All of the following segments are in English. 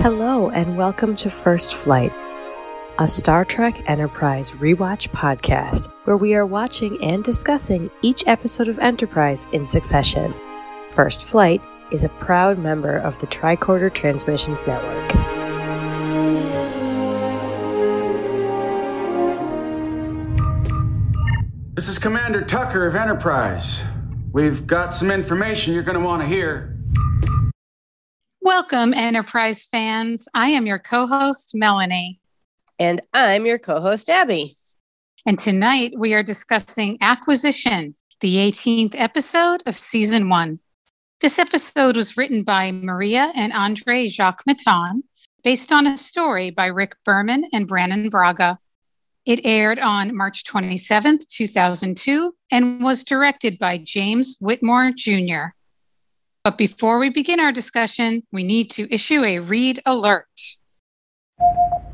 Hello, and welcome to First Flight, a Star Trek Enterprise rewatch podcast where we are watching and discussing each episode of Enterprise in succession. First Flight is a proud member of the Tricorder Transmissions Network. This is Commander Tucker of Enterprise. We've got some information you're going to want to hear. Welcome, Enterprise fans. I am your co host, Melanie. And I'm your co host, Abby. And tonight we are discussing Acquisition, the 18th episode of season one. This episode was written by Maria and Andre Jacquemetton, based on a story by Rick Berman and Brannon Braga. It aired on March 27th, 2002, and was directed by James Whitmore Jr. But before we begin our discussion, we need to issue a red alert.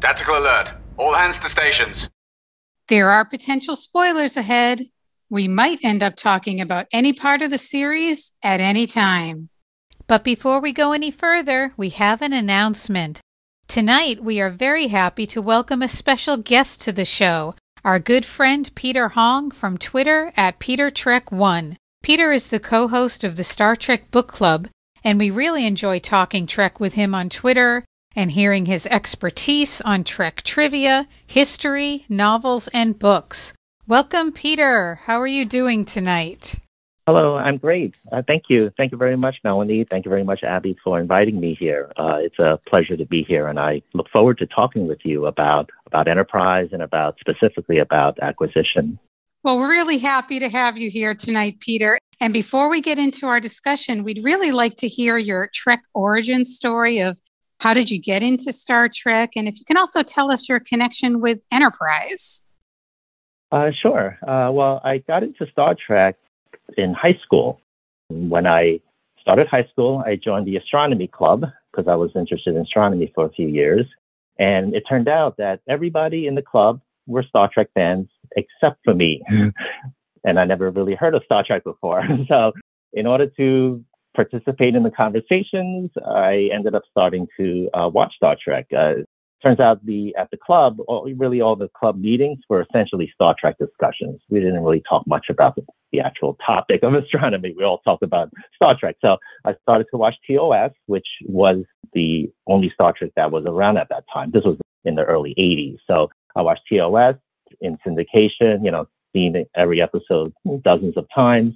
Tactical alert. All hands to stations. There are potential spoilers ahead. We might end up talking about any part of the series at any time. But before we go any further, we have an announcement. Tonight, we are very happy to welcome a special guest to the show, our good friend Peter Hong from Twitter at PeterTrek1. Peter is the co host of the Star Trek Book Club, and we really enjoy talking Trek with him on Twitter and hearing his expertise on Trek trivia, history, novels, and books. Welcome, Peter. How are you doing tonight? Hello, I'm great. Uh, thank you. Thank you very much, Melanie. Thank you very much, Abby, for inviting me here. Uh, it's a pleasure to be here, and I look forward to talking with you about, about enterprise and about specifically about acquisition. Well, we're really happy to have you here tonight, Peter. And before we get into our discussion, we'd really like to hear your Trek origin story of how did you get into Star Trek? And if you can also tell us your connection with Enterprise. Uh, sure. Uh, well, I got into Star Trek in high school. When I started high school, I joined the astronomy club because I was interested in astronomy for a few years. And it turned out that everybody in the club were Star Trek fans except for me. and I never really heard of Star Trek before. so, in order to participate in the conversations, I ended up starting to uh, watch Star Trek. Uh, turns out the at the club, all, really all the club meetings were essentially Star Trek discussions. We didn't really talk much about the, actual topic of astronomy. We all talked about Star Trek. So I started to watch TOS, which was the only Star Trek that was around at that time. This was in the early 80s. So I watched TOS in syndication, you know, seen every episode dozens of times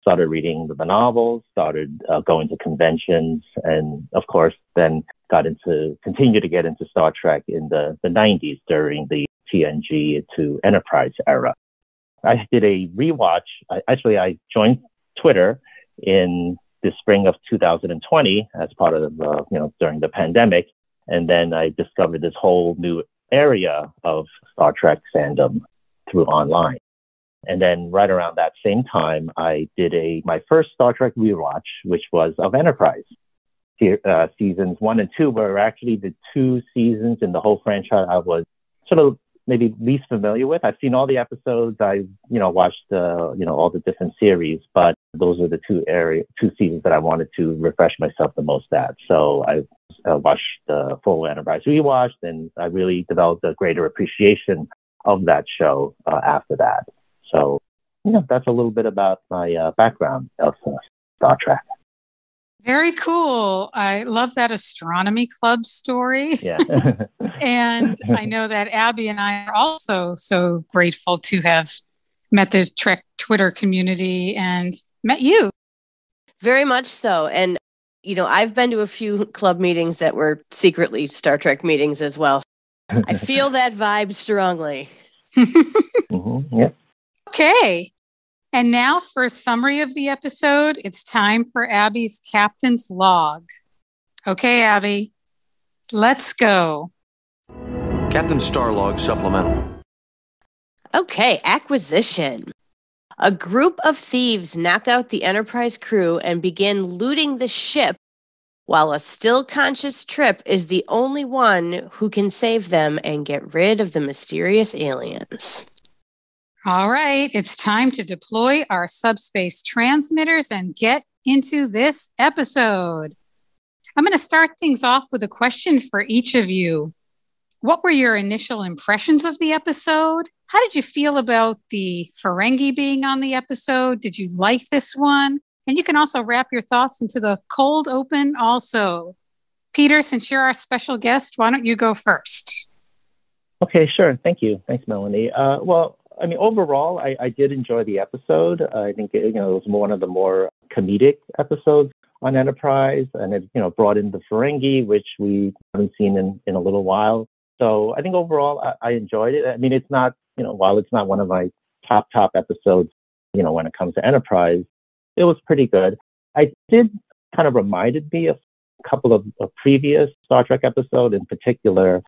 started reading the novels, started uh, going to conventions, and of course, then got into, continued to get into Star Trek in the, the 90s during the TNG to Enterprise era. I did a rewatch. I, actually, I joined Twitter in the spring of 2020 as part of, the, you know, during the pandemic. And then I discovered this whole new area of Star Trek fandom through online. And then right around that same time, I did a my first Star Trek rewatch, which was of Enterprise. Uh, seasons one and two were actually the two seasons in the whole franchise I was sort of maybe least familiar with. I've seen all the episodes. I you know watched uh, you know all the different series, but those are the two area two seasons that I wanted to refresh myself the most at. So I uh, watched the full Enterprise rewatch, and I really developed a greater appreciation of that show uh, after that. So, you know, that's a little bit about my uh, background of uh, Star Trek. Very cool. I love that astronomy club story. Yeah. and I know that Abby and I are also so grateful to have met the Trek Twitter community and met you. Very much so. And, you know, I've been to a few club meetings that were secretly Star Trek meetings as well. I feel that vibe strongly. mm-hmm. Yeah. Okay. And now for a summary of the episode, it's time for Abby's captain's log. Okay, Abby, let's go. Captain Starlog supplemental. Okay, acquisition. A group of thieves knock out the Enterprise crew and begin looting the ship, while a still conscious Trip is the only one who can save them and get rid of the mysterious aliens. All right, it's time to deploy our subspace transmitters and get into this episode. I'm going to start things off with a question for each of you. What were your initial impressions of the episode? How did you feel about the Ferengi being on the episode? Did you like this one? And you can also wrap your thoughts into the cold open also. Peter, since you're our special guest, why don't you go first? Okay, sure. Thank you. Thanks, Melanie. Uh, well, I mean, overall, I, I did enjoy the episode. I think it, you know it was one of the more comedic episodes on Enterprise, and it you know brought in the Ferengi, which we haven't seen in, in a little while. So I think overall, I, I enjoyed it. I mean, it's not you know while it's not one of my top top episodes, you know, when it comes to Enterprise, it was pretty good. I did kind of reminded me of a couple of, previous Star Trek episodes, in particular,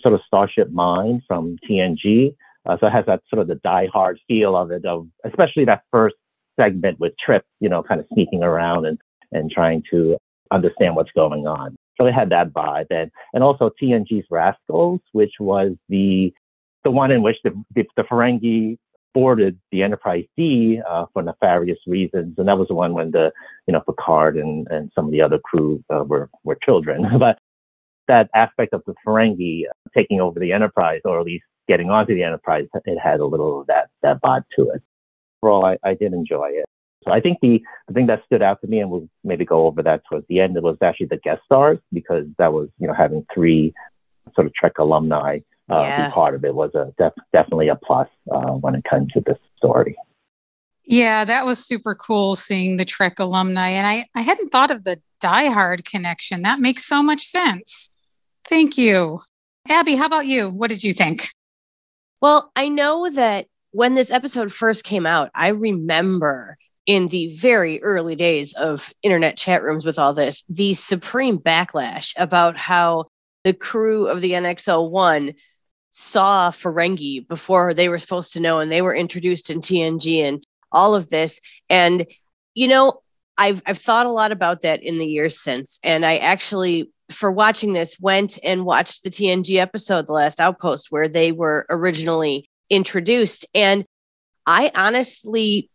sort of Starship Mine from TNG uh, so it has that sort of the die-hard feel of it, of especially that first segment with Trip, you know, kind of sneaking around and, and trying to understand what's going on. So it had that vibe, and and also TNG's Rascals, which was the the one in which the the, the Ferengi boarded the Enterprise D uh, for nefarious reasons, and that was the one when the you know Picard and and some of the other crew uh, were were children, but that aspect of the Ferengi taking over the Enterprise, or at least getting onto the enterprise, it had a little of that, that vibe to it. Overall, I, I did enjoy it. So I think the, the thing that stood out to me, and we'll maybe go over that towards the end, it was actually the guest stars because that was, you know, having three sort of Trek alumni uh, yeah. be part of it was a def- definitely a plus uh, when it comes to this story. Yeah, that was super cool seeing the Trek alumni. And I, I hadn't thought of the Die Hard connection. That makes so much sense. Thank you. Abby, how about you? What did you think? Well, I know that when this episode first came out, I remember in the very early days of internet chat rooms with all this, the supreme backlash about how the crew of the NX-01 saw Ferengi before they were supposed to know and they were introduced in TNG and all of this. And, you know, I've, I've thought a lot about that in the years since. And I actually for watching this went and watched the TNG episode, The Last Outpost, where they were originally introduced. And I honestly,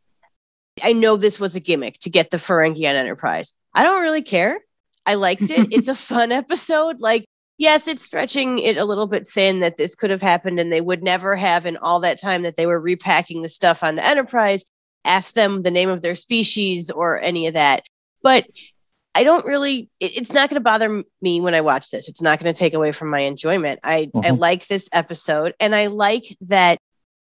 I know this was a gimmick to get the Ferengi on Enterprise. I don't really care. I liked it. it's a fun episode. Like, yes, it's stretching it a little bit thin that this could have happened and they would never have in all that time that they were repacking the stuff on the Enterprise ask them the name of their species or any of that. But I don't really it, it's not going to bother me when I watch this. It's not going to take away from my enjoyment. I mm-hmm. I like this episode and I like that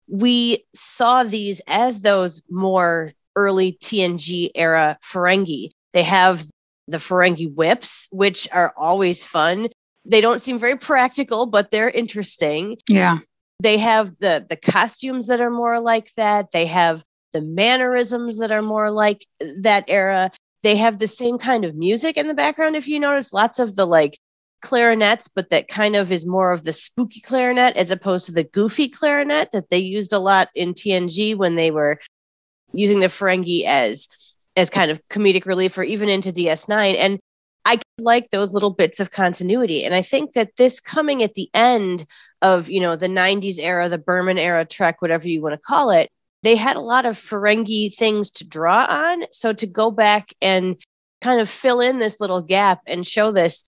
we saw these as those more early TNG era Ferengi. They have the Ferengi whips, which are always fun. They don't seem very practical, but they're interesting. Yeah. They have the the costumes that are more like that. They have the mannerisms that are more like that era they have the same kind of music in the background if you notice lots of the like clarinets but that kind of is more of the spooky clarinet as opposed to the goofy clarinet that they used a lot in TNG when they were using the Ferengi as as kind of comedic relief or even into DS9 and I like those little bits of continuity and I think that this coming at the end of you know the 90s era the Berman era Trek whatever you want to call it they had a lot of Ferengi things to draw on. So to go back and kind of fill in this little gap and show this,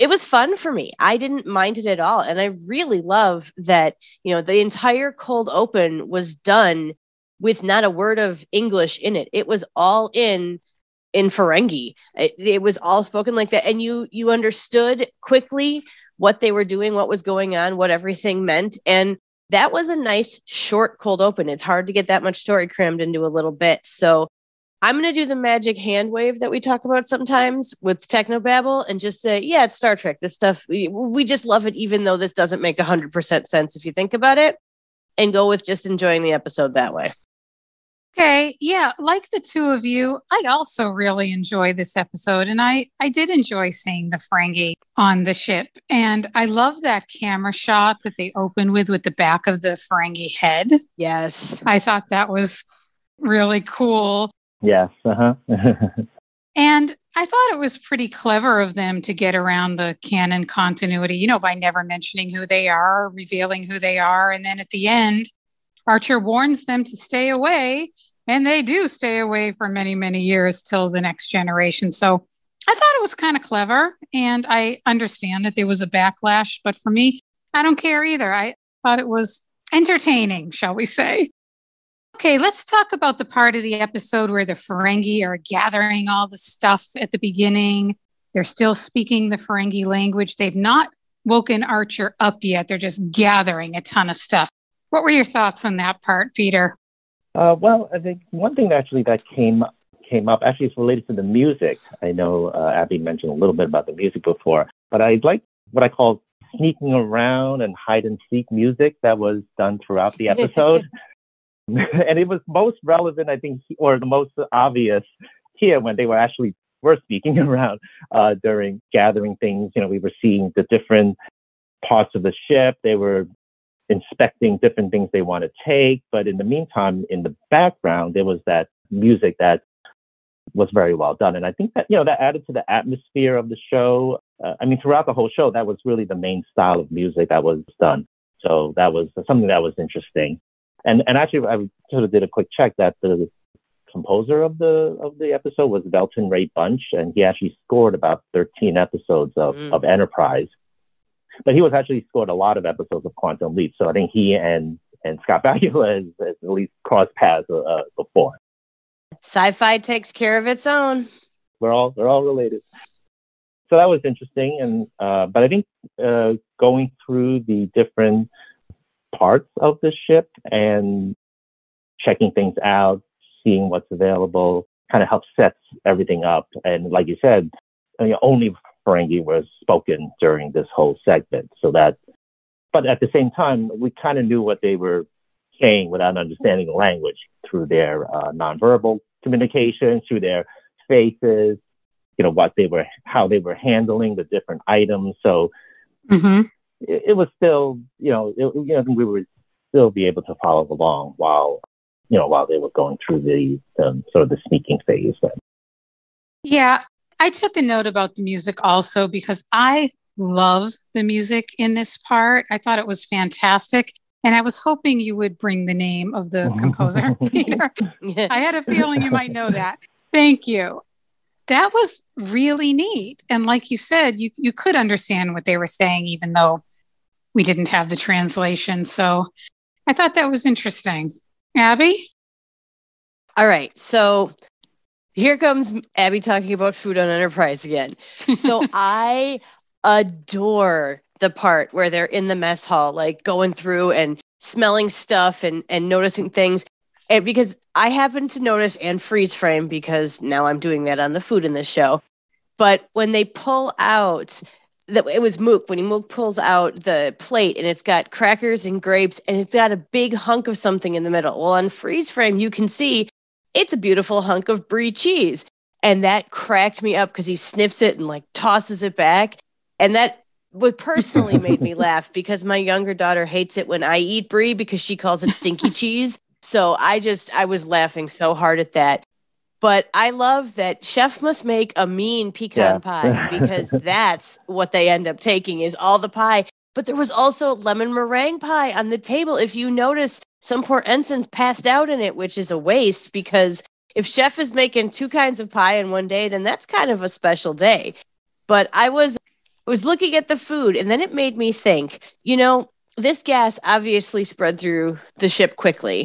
it was fun for me. I didn't mind it at all. And I really love that, you know, the entire cold open was done with not a word of English in it. It was all in in Ferengi. It, it was all spoken like that. And you you understood quickly what they were doing, what was going on, what everything meant. And that was a nice short cold open. It's hard to get that much story crammed into a little bit. So I'm going to do the magic hand wave that we talk about sometimes with Technobabble and just say, yeah, it's Star Trek. This stuff, we, we just love it, even though this doesn't make 100% sense if you think about it, and go with just enjoying the episode that way. Okay, yeah, like the two of you, I also really enjoy this episode, and I I did enjoy seeing the Ferengi on the ship, and I love that camera shot that they open with with the back of the Ferengi head. Yes, I thought that was really cool. Yes, uh huh. and I thought it was pretty clever of them to get around the canon continuity, you know, by never mentioning who they are, revealing who they are, and then at the end Archer warns them to stay away, and they do stay away for many, many years till the next generation. So I thought it was kind of clever, and I understand that there was a backlash, but for me, I don't care either. I thought it was entertaining, shall we say. Okay, let's talk about the part of the episode where the Ferengi are gathering all the stuff at the beginning. They're still speaking the Ferengi language. They've not woken Archer up yet. They're just gathering a ton of stuff. What were your thoughts on that part, Peter? Uh, well, I think one thing actually that came came up actually is related to the music. I know uh, Abby mentioned a little bit about the music before, but I like what I call sneaking around and hide and seek music that was done throughout the episode. and it was most relevant, I think, or the most obvious here when they were actually were speaking around uh, during gathering things. You know, we were seeing the different parts of the ship. They were inspecting different things they want to take. But in the meantime, in the background, there was that music that was very well done. And I think that, you know, that added to the atmosphere of the show. Uh, I mean, throughout the whole show, that was really the main style of music that was done. So that was something that was interesting. And, and actually, I sort of did a quick check that the composer of the of the episode was Velton Ray Bunch, and he actually scored about 13 episodes of, mm. of Enterprise. But he was actually scored a lot of episodes of Quantum Leap, so I think he and and Scott Bakula has, has at least crossed paths uh, uh, before. Sci-fi takes care of its own. We're all they're all related. So that was interesting, and uh, but I think uh, going through the different parts of the ship and checking things out, seeing what's available, kind of helps set everything up. And like you said, I mean, only Ferengi was spoken during this whole segment. So that, but at the same time, we kind of knew what they were saying without understanding the language through their uh, nonverbal communication, through their faces, you know, what they were, how they were handling the different items. So mm-hmm. it, it, was still, you know, it, you know, we would still be able to follow along while, you know, while they were going through the um, sort of the sneaking phase. Yeah, I took a note about the music also because I love the music in this part. I thought it was fantastic. And I was hoping you would bring the name of the mm-hmm. composer, Peter. I had a feeling you might know that. Thank you. That was really neat. And like you said, you, you could understand what they were saying, even though we didn't have the translation. So I thought that was interesting. Abby? All right. So here comes Abby talking about food on Enterprise again. So I adore the part where they're in the mess hall, like going through and smelling stuff and and noticing things. And because I happen to notice and freeze frame because now I'm doing that on the food in this show. But when they pull out that it was Muk when he Muk pulls out the plate and it's got crackers and grapes and it's got a big hunk of something in the middle. Well, on freeze frame, you can see it's a beautiful hunk of brie cheese. And that cracked me up because he sniffs it and like tosses it back. And that would personally made me laugh because my younger daughter hates it when I eat brie because she calls it stinky cheese. So I just I was laughing so hard at that. But I love that chef must make a mean pecan yeah. pie because that's what they end up taking is all the pie. But there was also lemon meringue pie on the table. If you notice, some poor ensigns passed out in it, which is a waste because if chef is making two kinds of pie in one day, then that's kind of a special day. But I was I was looking at the food and then it made me think, you know, this gas obviously spread through the ship quickly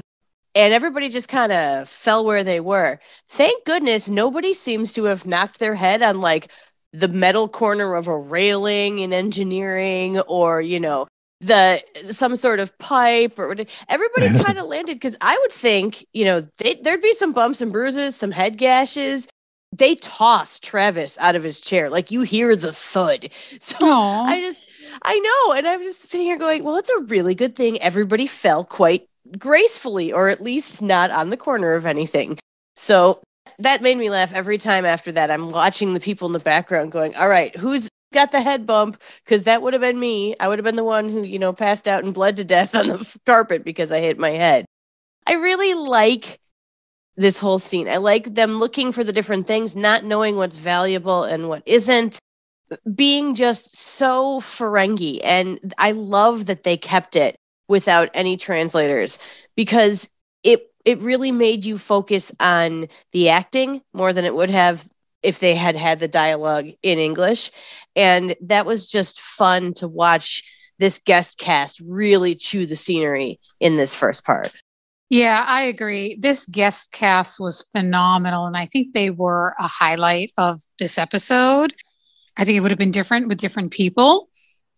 and everybody just kind of fell where they were. Thank goodness nobody seems to have knocked their head on like the metal corner of a railing in engineering or, you know, the some sort of pipe or everybody kind of landed because I would think you know they, there'd be some bumps and bruises, some head gashes. They toss Travis out of his chair, like you hear the thud. So Aww. I just I know, and I'm just sitting here going, well, it's a really good thing everybody fell quite gracefully, or at least not on the corner of anything. So that made me laugh every time after that. I'm watching the people in the background going, all right, who's got the head bump because that would have been me. I would have been the one who, you know, passed out and bled to death on the carpet because I hit my head. I really like this whole scene. I like them looking for the different things, not knowing what's valuable and what isn't, being just so Ferengi. And I love that they kept it without any translators because it it really made you focus on the acting more than it would have if they had had the dialogue in English. And that was just fun to watch this guest cast really chew the scenery in this first part. Yeah, I agree. This guest cast was phenomenal. And I think they were a highlight of this episode. I think it would have been different with different people.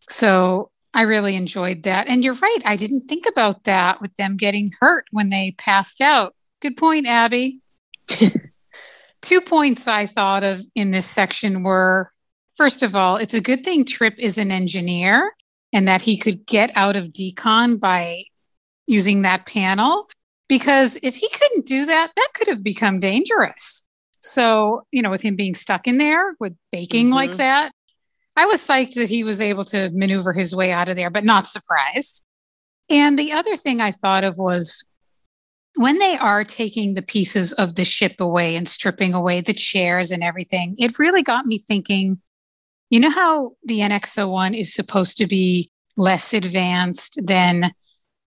So I really enjoyed that. And you're right. I didn't think about that with them getting hurt when they passed out. Good point, Abby. Two points I thought of in this section were first of all, it's a good thing Trip is an engineer and that he could get out of decon by using that panel. Because if he couldn't do that, that could have become dangerous. So, you know, with him being stuck in there with baking mm-hmm. like that, I was psyched that he was able to maneuver his way out of there, but not surprised. And the other thing I thought of was when they are taking the pieces of the ship away and stripping away the chairs and everything, it really got me thinking you know how the NX01 is supposed to be less advanced than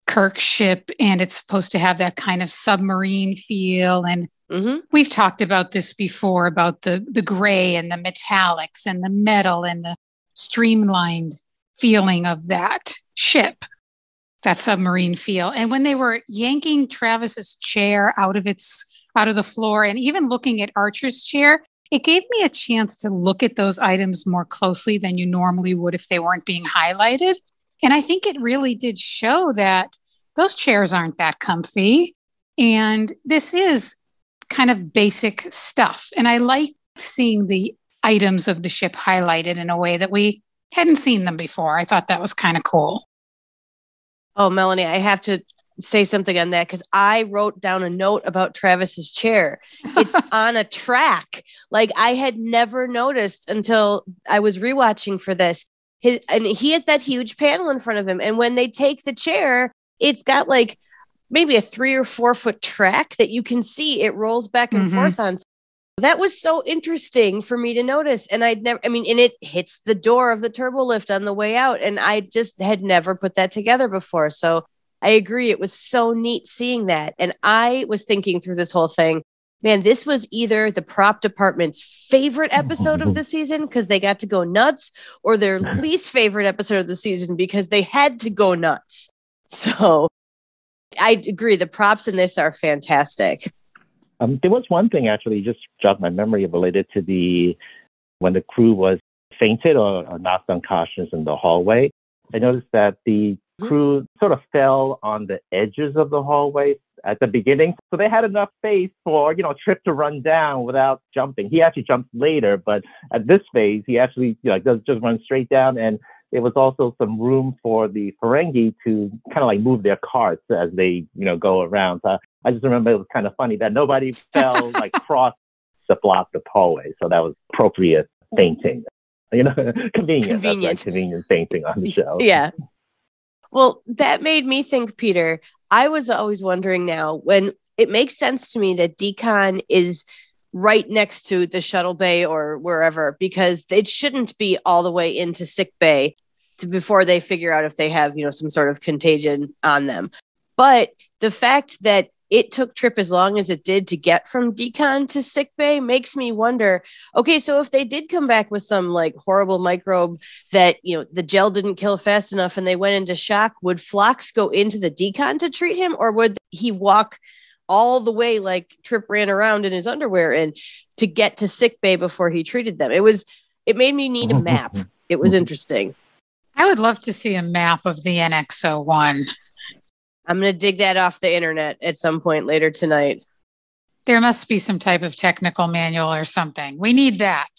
Kirk's ship and it's supposed to have that kind of submarine feel and Mm-hmm. We've talked about this before about the the gray and the metallics and the metal and the streamlined feeling of that ship, that submarine feel. And when they were yanking Travis's chair out of its out of the floor and even looking at Archer's chair, it gave me a chance to look at those items more closely than you normally would if they weren't being highlighted. And I think it really did show that those chairs aren't that comfy. And this is kind of basic stuff. And I like seeing the items of the ship highlighted in a way that we hadn't seen them before. I thought that was kind of cool. Oh, Melanie, I have to say something on that because I wrote down a note about Travis's chair. It's on a track. Like I had never noticed until I was rewatching for this. His and he has that huge panel in front of him. And when they take the chair, it's got like maybe a three or four foot track that you can see it rolls back and mm-hmm. forth on. That was so interesting for me to notice. And I'd never, I mean, and it hits the door of the turbo lift on the way out. And I just had never put that together before. So I agree. It was so neat seeing that. And I was thinking through this whole thing, man, this was either the prop department's favorite episode of the season because they got to go nuts, or their least favorite episode of the season because they had to go nuts. So I agree. The props in this are fantastic. Um, there was one thing actually just jogged my memory related to the when the crew was fainted or, or knocked unconscious in the hallway. I noticed that the. Mm-hmm. crew sort of fell on the edges of the hallway at the beginning. So they had enough space for, you know, Trip to run down without jumping. He actually jumps later, but at this phase, he actually, you know, does just run straight down. And there was also some room for the Ferengi to kind of like move their carts as they, you know, go around. So I just remember it was kind of funny that nobody fell like cross the block the hallway. So that was appropriate fainting. You know, convenient. Convenient. That's like convenient fainting on the show. Yeah. Well, that made me think, Peter. I was always wondering now when it makes sense to me that decon is right next to the shuttle bay or wherever because it shouldn't be all the way into sick bay to, before they figure out if they have you know some sort of contagion on them but the fact that it took trip as long as it did to get from decon to sick bay makes me wonder okay so if they did come back with some like horrible microbe that you know the gel didn't kill fast enough and they went into shock would Phlox go into the decon to treat him or would he walk all the way like Trip ran around in his underwear and to get to sick bay before he treated them. It was it made me need a map. It was mm-hmm. interesting. I would love to see a map of the NX01. I'm going to dig that off the internet at some point later tonight. There must be some type of technical manual or something. We need that.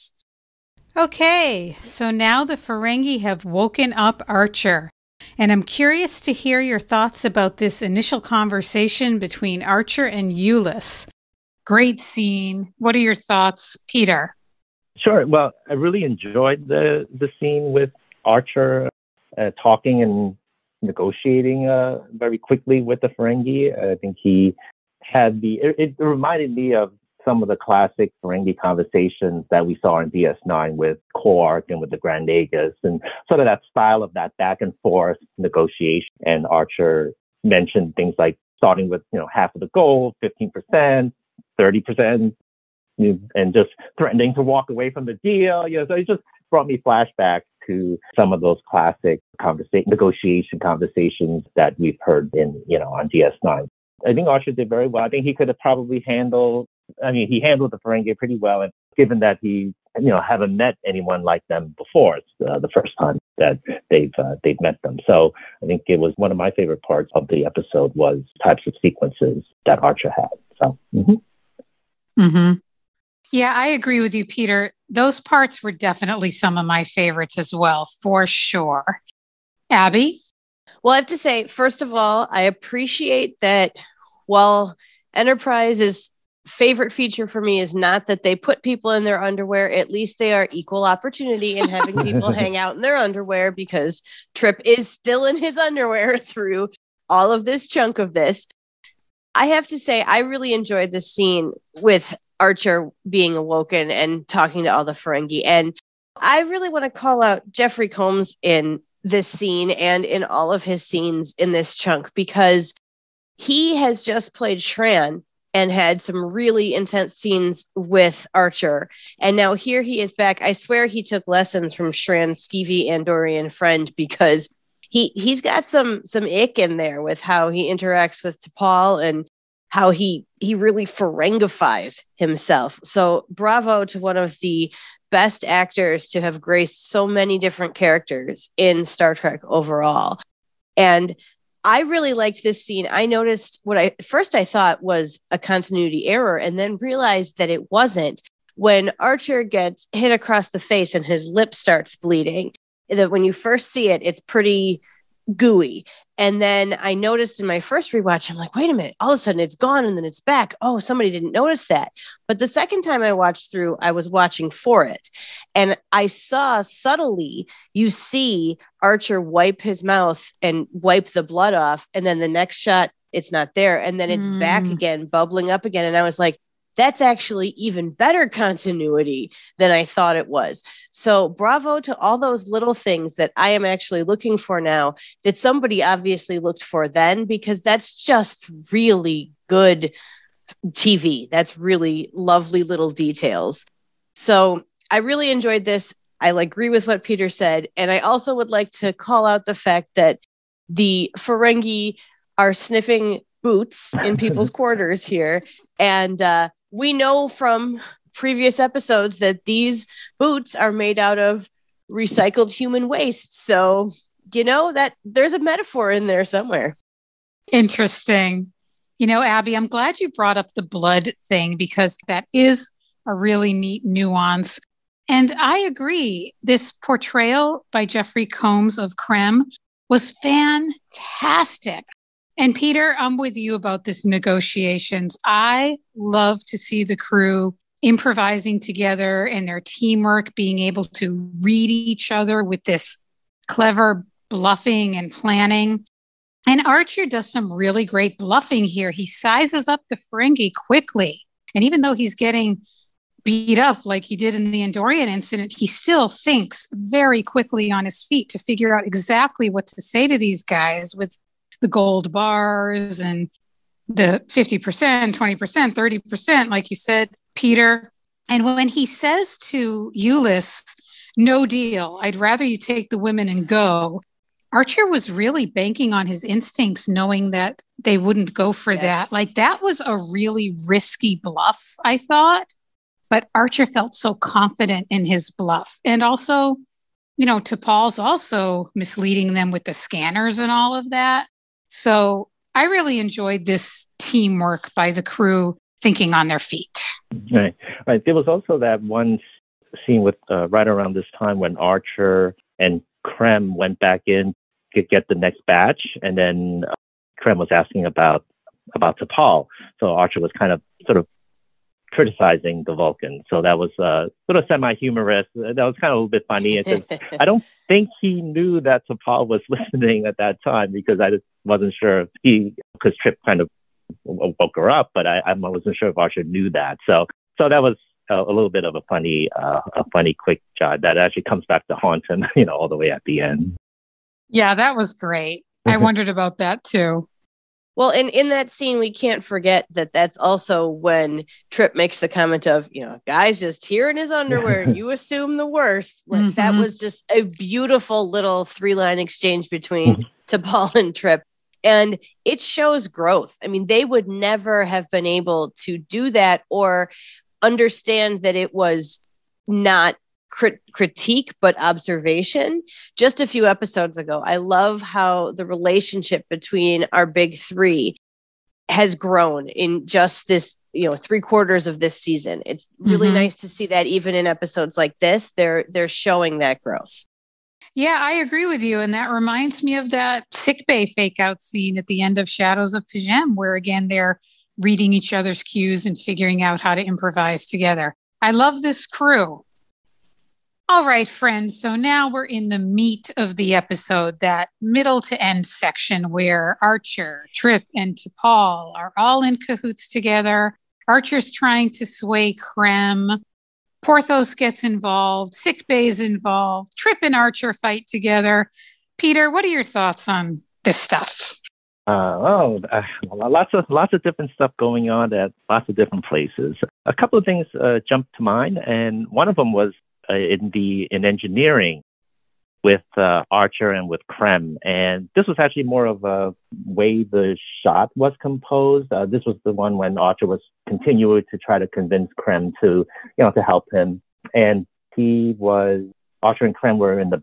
Okay, so now the Ferengi have woken up Archer. And I'm curious to hear your thoughts about this initial conversation between Archer and Ulis. Great scene. What are your thoughts, Peter? Sure. Well, I really enjoyed the the scene with Archer uh, talking and negotiating uh, very quickly with the Ferengi. I think he had the. It, it reminded me of some of the classic Ferengi conversations that we saw in DS9 with Quark and with the Grand Nagus and sort of that style of that back and forth negotiation. And Archer mentioned things like starting with, you know, half of the goal, 15%, 30%, and just threatening to walk away from the deal. You know, so it just brought me flashbacks to some of those classic conversation, negotiation conversations that we've heard in, you know, on DS9. I think Archer did very well. I think he could have probably handled, I mean, he handled the Ferengi pretty well. And given that he, you know, haven't met anyone like them before, it's uh, the first time that they've, uh, they've met them. So I think it was one of my favorite parts of the episode was types of sequences that Archer had. So, mm-hmm. Mm-hmm. Yeah, I agree with you, Peter. Those parts were definitely some of my favorites as well, for sure. Abby? Well, I have to say, first of all, I appreciate that while Enterprise's favorite feature for me is not that they put people in their underwear, at least they are equal opportunity in having people hang out in their underwear because Trip is still in his underwear through all of this chunk of this. I have to say, I really enjoyed the scene with Archer being awoken and talking to all the Ferengi. And I really want to call out Jeffrey Combs in this scene and in all of his scenes in this chunk because he has just played Shran and had some really intense scenes with Archer. And now here he is back. I swear he took lessons from Shran's skeevy Andorian friend because he he's got some some ick in there with how he interacts with T'Pol and how he he really Ferengifies himself. So bravo to one of the best actors to have graced so many different characters in Star Trek overall. And I really liked this scene. I noticed what I first I thought was a continuity error and then realized that it wasn't. When Archer gets hit across the face and his lip starts bleeding, that when you first see it, it's pretty gooey. And then I noticed in my first rewatch, I'm like, wait a minute, all of a sudden it's gone and then it's back. Oh, somebody didn't notice that. But the second time I watched through, I was watching for it. And I saw subtly, you see Archer wipe his mouth and wipe the blood off. And then the next shot, it's not there. And then it's mm. back again, bubbling up again. And I was like, that's actually even better continuity than I thought it was. So, bravo to all those little things that I am actually looking for now that somebody obviously looked for then, because that's just really good TV. That's really lovely little details. So, I really enjoyed this. I agree with what Peter said. And I also would like to call out the fact that the Ferengi are sniffing boots in people's quarters here. And uh, we know from previous episodes that these boots are made out of recycled human waste. So, you know, that there's a metaphor in there somewhere. Interesting. You know, Abby, I'm glad you brought up the blood thing because that is a really neat nuance. And I agree. This portrayal by Jeffrey Combs of Krem was fantastic. And Peter, I'm with you about this negotiations. I love to see the crew improvising together and their teamwork being able to read each other with this clever bluffing and planning. And Archer does some really great bluffing here. He sizes up the Ferengi quickly. And even though he's getting beat up like he did in the Andorian incident, he still thinks very quickly on his feet to figure out exactly what to say to these guys with the gold bars and the 50%, 20%, 30%, like you said, Peter. And when he says to Ulis, no deal, I'd rather you take the women and go, Archer was really banking on his instincts, knowing that they wouldn't go for yes. that. Like that was a really risky bluff, I thought. But Archer felt so confident in his bluff. And also, you know, T'Pol's also misleading them with the scanners and all of that. So I really enjoyed this teamwork by the crew thinking on their feet. Right, right. There was also that one scene with uh, right around this time when Archer and Krem went back in to get the next batch, and then uh, Krem was asking about about T'Pol. So Archer was kind of sort of criticizing the Vulcan. So that was uh, sort of semi-humorous. That was kind of a little bit funny. I don't think he knew that T'Pol was listening at that time because I just wasn't sure he because Trip kind of woke her up, but I, I wasn't sure if Archer knew that. So, so that was a, a little bit of a funny, uh, a funny quick jog that actually comes back to haunt him, you know, all the way at the end. Yeah, that was great. I wondered about that too. Well, and in that scene, we can't forget that that's also when Trip makes the comment of, you know, guys just here in his underwear, you assume the worst. Like mm-hmm. that was just a beautiful little three line exchange between mm-hmm. T'Pol and Trip. And it shows growth. I mean, they would never have been able to do that or understand that it was not crit- critique but observation just a few episodes ago i love how the relationship between our big three has grown in just this you know three quarters of this season it's really mm-hmm. nice to see that even in episodes like this they're they're showing that growth yeah, I agree with you. And that reminds me of that sick bay fake out scene at the end of Shadows of P'Jem, where again they're reading each other's cues and figuring out how to improvise together. I love this crew. All right, friends. So now we're in the meat of the episode, that middle to end section where Archer, Trip, and T'Pol are all in cahoots together. Archer's trying to sway Krem. Porthos gets involved. Sickbay's involved. Trip and Archer fight together. Peter, what are your thoughts on this stuff? Uh, oh, uh, lots of lots of different stuff going on at lots of different places. A couple of things uh, jumped to mind, and one of them was uh, in the in engineering with uh, Archer and with Krem. And this was actually more of a way the shot was composed. Uh, this was the one when Archer was continuing to try to convince Krem to, you know, to help him. And he was, Archer and Krem were in the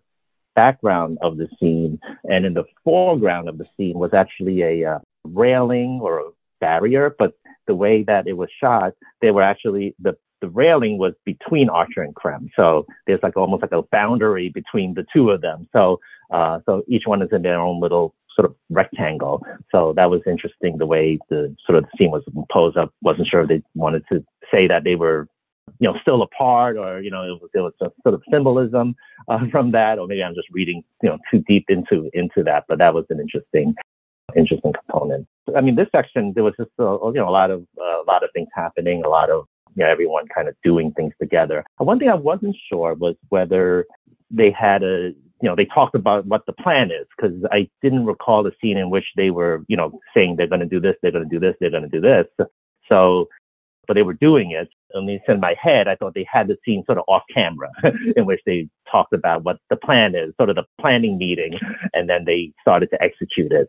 background of the scene. And in the foreground of the scene was actually a uh, railing or a barrier. But the way that it was shot, they were actually, the the railing was between Archer and Krem. So there's like almost like a boundary between the two of them. So uh, so each one is in their own little sort of rectangle. So that was interesting the way the sort of the scene was posed up. Wasn't sure if they wanted to say that they were you know still apart or you know it was, there was a sort of symbolism uh, from that or maybe I'm just reading you know too deep into into that. But that was an interesting interesting component. I mean, this section there was just a, you know a lot of uh, a lot of things happening, a lot of you know, everyone kind of doing things together. One thing I wasn't sure was whether they had a, you know, they talked about what the plan is because I didn't recall the scene in which they were, you know, saying they're going to do this, they're going to do this, they're going to do this. So, but they were doing it. At least in my head, I thought they had the scene sort of off camera in which they talked about what the plan is, sort of the planning meeting, and then they started to execute it.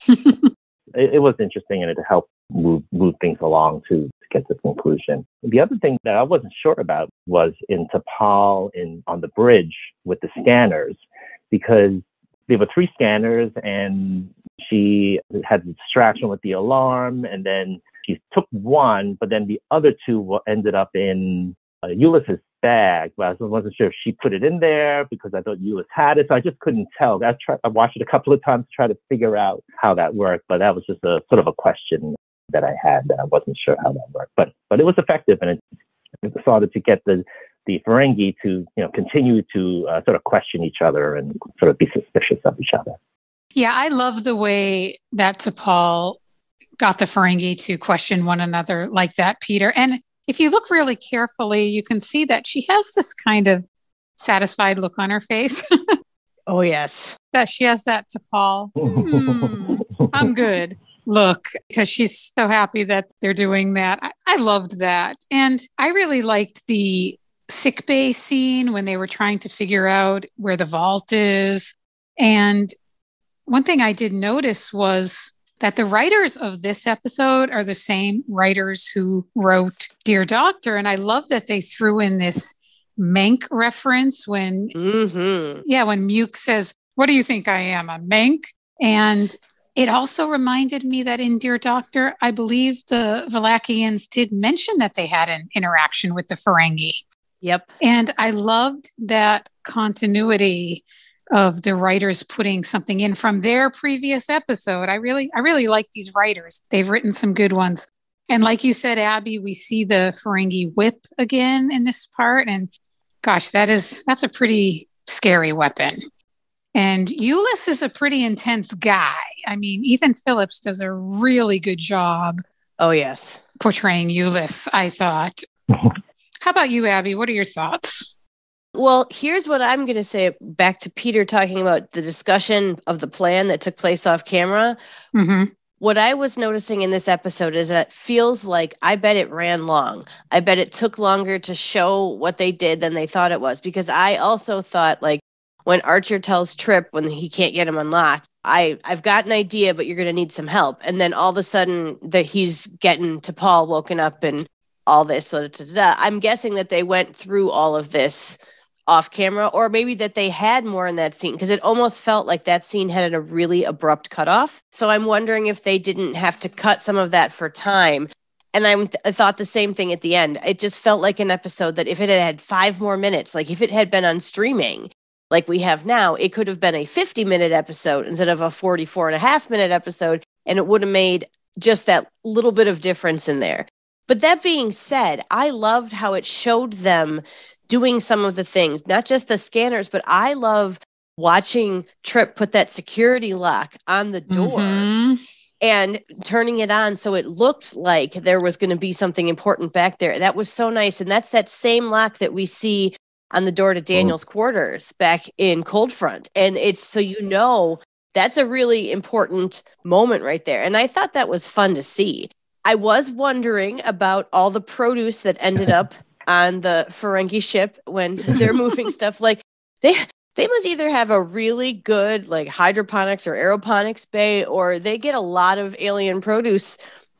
it, it was interesting and it helped move move things along to get to conclusion. The other thing that I wasn't sure about was in T'Pol in on the bridge with the scanners, because there were three scanners and she had the distraction with the alarm and then she took one, but then the other two ended up in uh, Ulis's bag, but I wasn't sure if she put it in there because I thought Ulis had it. So I just couldn't tell. I tried, I watched it a couple of times to try to figure out how that worked, but that was just a sort of a question that I had that I wasn't sure how that worked. But but it was effective, and it, it started to get the the Ferengi to you know continue to uh, sort of question each other and sort of be suspicious of each other. Yeah, I love the way that T'Pol got the Ferengi to question one another like that, Peter. And if you look really carefully, you can see that she has this kind of satisfied look on her face. oh, yes. That she has that T'Pol. Mm, I'm good. Look, because she's so happy that they're doing that. I, I loved that. And I really liked the sick bay scene when they were trying to figure out where the vault is. And one thing I did notice was that the writers of this episode are the same writers who wrote Dear Doctor. And I love that they threw in this Menk reference when, mm-hmm. yeah, when Muk says, What do you think I am, a Menk? And it also reminded me that in Dear Doctor, I believe the Valakians did mention that they had an interaction with the Ferengi. Yep. And I loved that continuity of the writers putting something in from their previous episode. I really, I really like these writers. They've written some good ones. And like you said, Abby, we see the Ferengi whip again in this part. And gosh, that is that's a pretty scary weapon. And Ulis is a pretty intense guy. I mean, Ethan Phillips does a really good job Oh, yes. portraying Ulis, I thought. How about you, Abby? What are your thoughts? Well, here's what I'm going to say back to Peter talking about the discussion of the plan that took place off camera. hmm What I was noticing in this episode is that it feels like I bet it ran long. I bet it took longer to show what they did than they thought it was because I also thought like when Archer tells Trip when he can't get him unlocked, I I've got an idea, but you're to need some help. And then all of a sudden that he's getting T'Pol woken up and all this. Da. I'm guessing that they went through all of this off camera, or maybe that they had more in that scene because it almost felt like that scene had a really abrupt cutoff. So I'm wondering if they didn't have to cut some of that for time. And I'm, I thought the same thing at the end. It just felt like an episode that if it had had five more minutes, like if it had been on streaming, like we have now, it could have been a 50 minute episode instead of a 44 and a half minute episode. And it would have made just that little bit of difference in there. But that being said, I loved how it showed them doing some of the things, not just the scanners, but I love watching Trip put that security lock on the door Mhm. and turning it on so it looked like there was going to be something important back there. That was so nice. And that's that same lock that we see on the door to mm-hmm. Daniel's quarters back in Cold Front. And it's so you know that's a really important moment right there. And I thought that was fun to see. I was wondering about all the produce that ended up on the Ferengi ship when they're moving stuff like they they must either have a really good like hydroponics or aeroponics bay or they get a lot of alien produce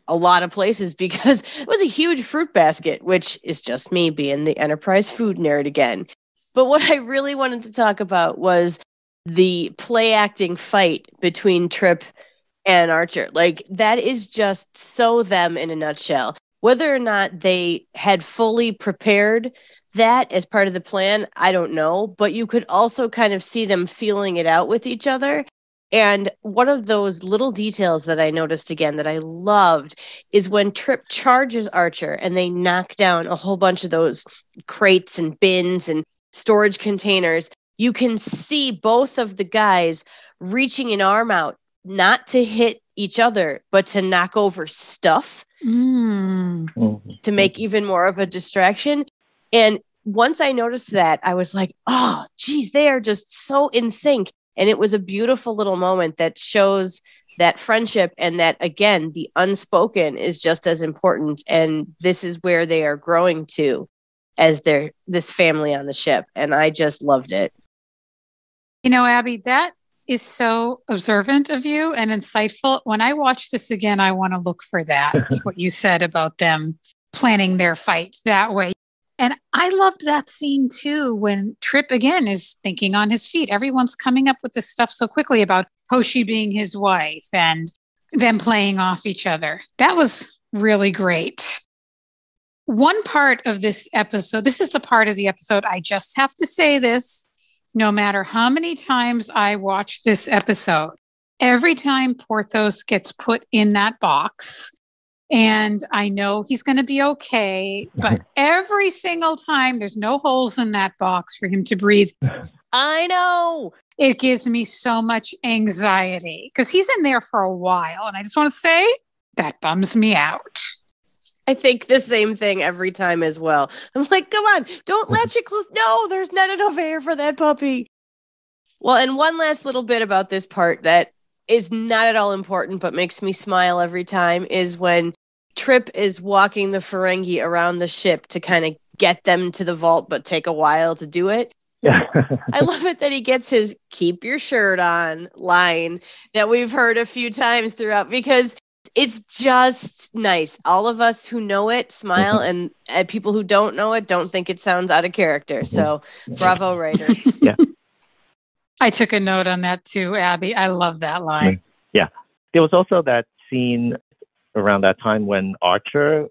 a lot of places because it was a huge fruit basket which is just me being the enterprise food nerd again. But what i really wanted to talk about was the play acting fight between trip and archer. Like that is just so them in a nutshell. Whether or not they had fully prepared that as part of the plan, I don't know, but you could also kind of see them feeling it out with each other. And one of those little details that I noticed again that I loved is when Trip charges Archer and they knock down a whole bunch of those crates and bins and storage containers, you can see both of the guys reaching an arm out, not to hit each other, but to knock over stuff Mm. Mhm. to make even more of a distraction. And once I noticed that, I was like, oh, geez, they are just so in sync. And it was a beautiful little moment that shows that friendship and that, again, the unspoken is just as important. And this is where they are growing to as their this family on the ship. And I just loved it. You know, Abby, that is so observant of you and insightful. When I watch this again, I want to look for that, what you said about them planning their fight that way. And I loved that scene too when Trip again is thinking on his feet. Everyone's coming up with this stuff so quickly about Hoshi being his wife and them playing off each other. That was really great. One part of this episode, this is the part of the episode, I just have to say this no matter how many times I watch this episode, every time Porthos gets put in that box, and I know he's going to be okay, but every single time there's no holes in that box for him to breathe, I know. it gives me so much anxiety because he's in there for a while. And I just want to say that bums me out. I think the same thing every time as well. I'm like, come on, don't latch it close. No, there's not enough air for that puppy. Well, and one last little bit about this part that is not at all important, but makes me smile every time is when Trip is walking the Ferengi around the ship to kind of get them to the vault, but take a while to do it. Yeah. I love it that he gets his keep your shirt on line that we've heard a few times throughout because it's just nice. All of us who know it smile, and, and people who don't know it don't think it sounds out of character. So, bravo, writers. I took a note on that too, Abby. I love that line. Yeah. There was also that scene around that time when Archer,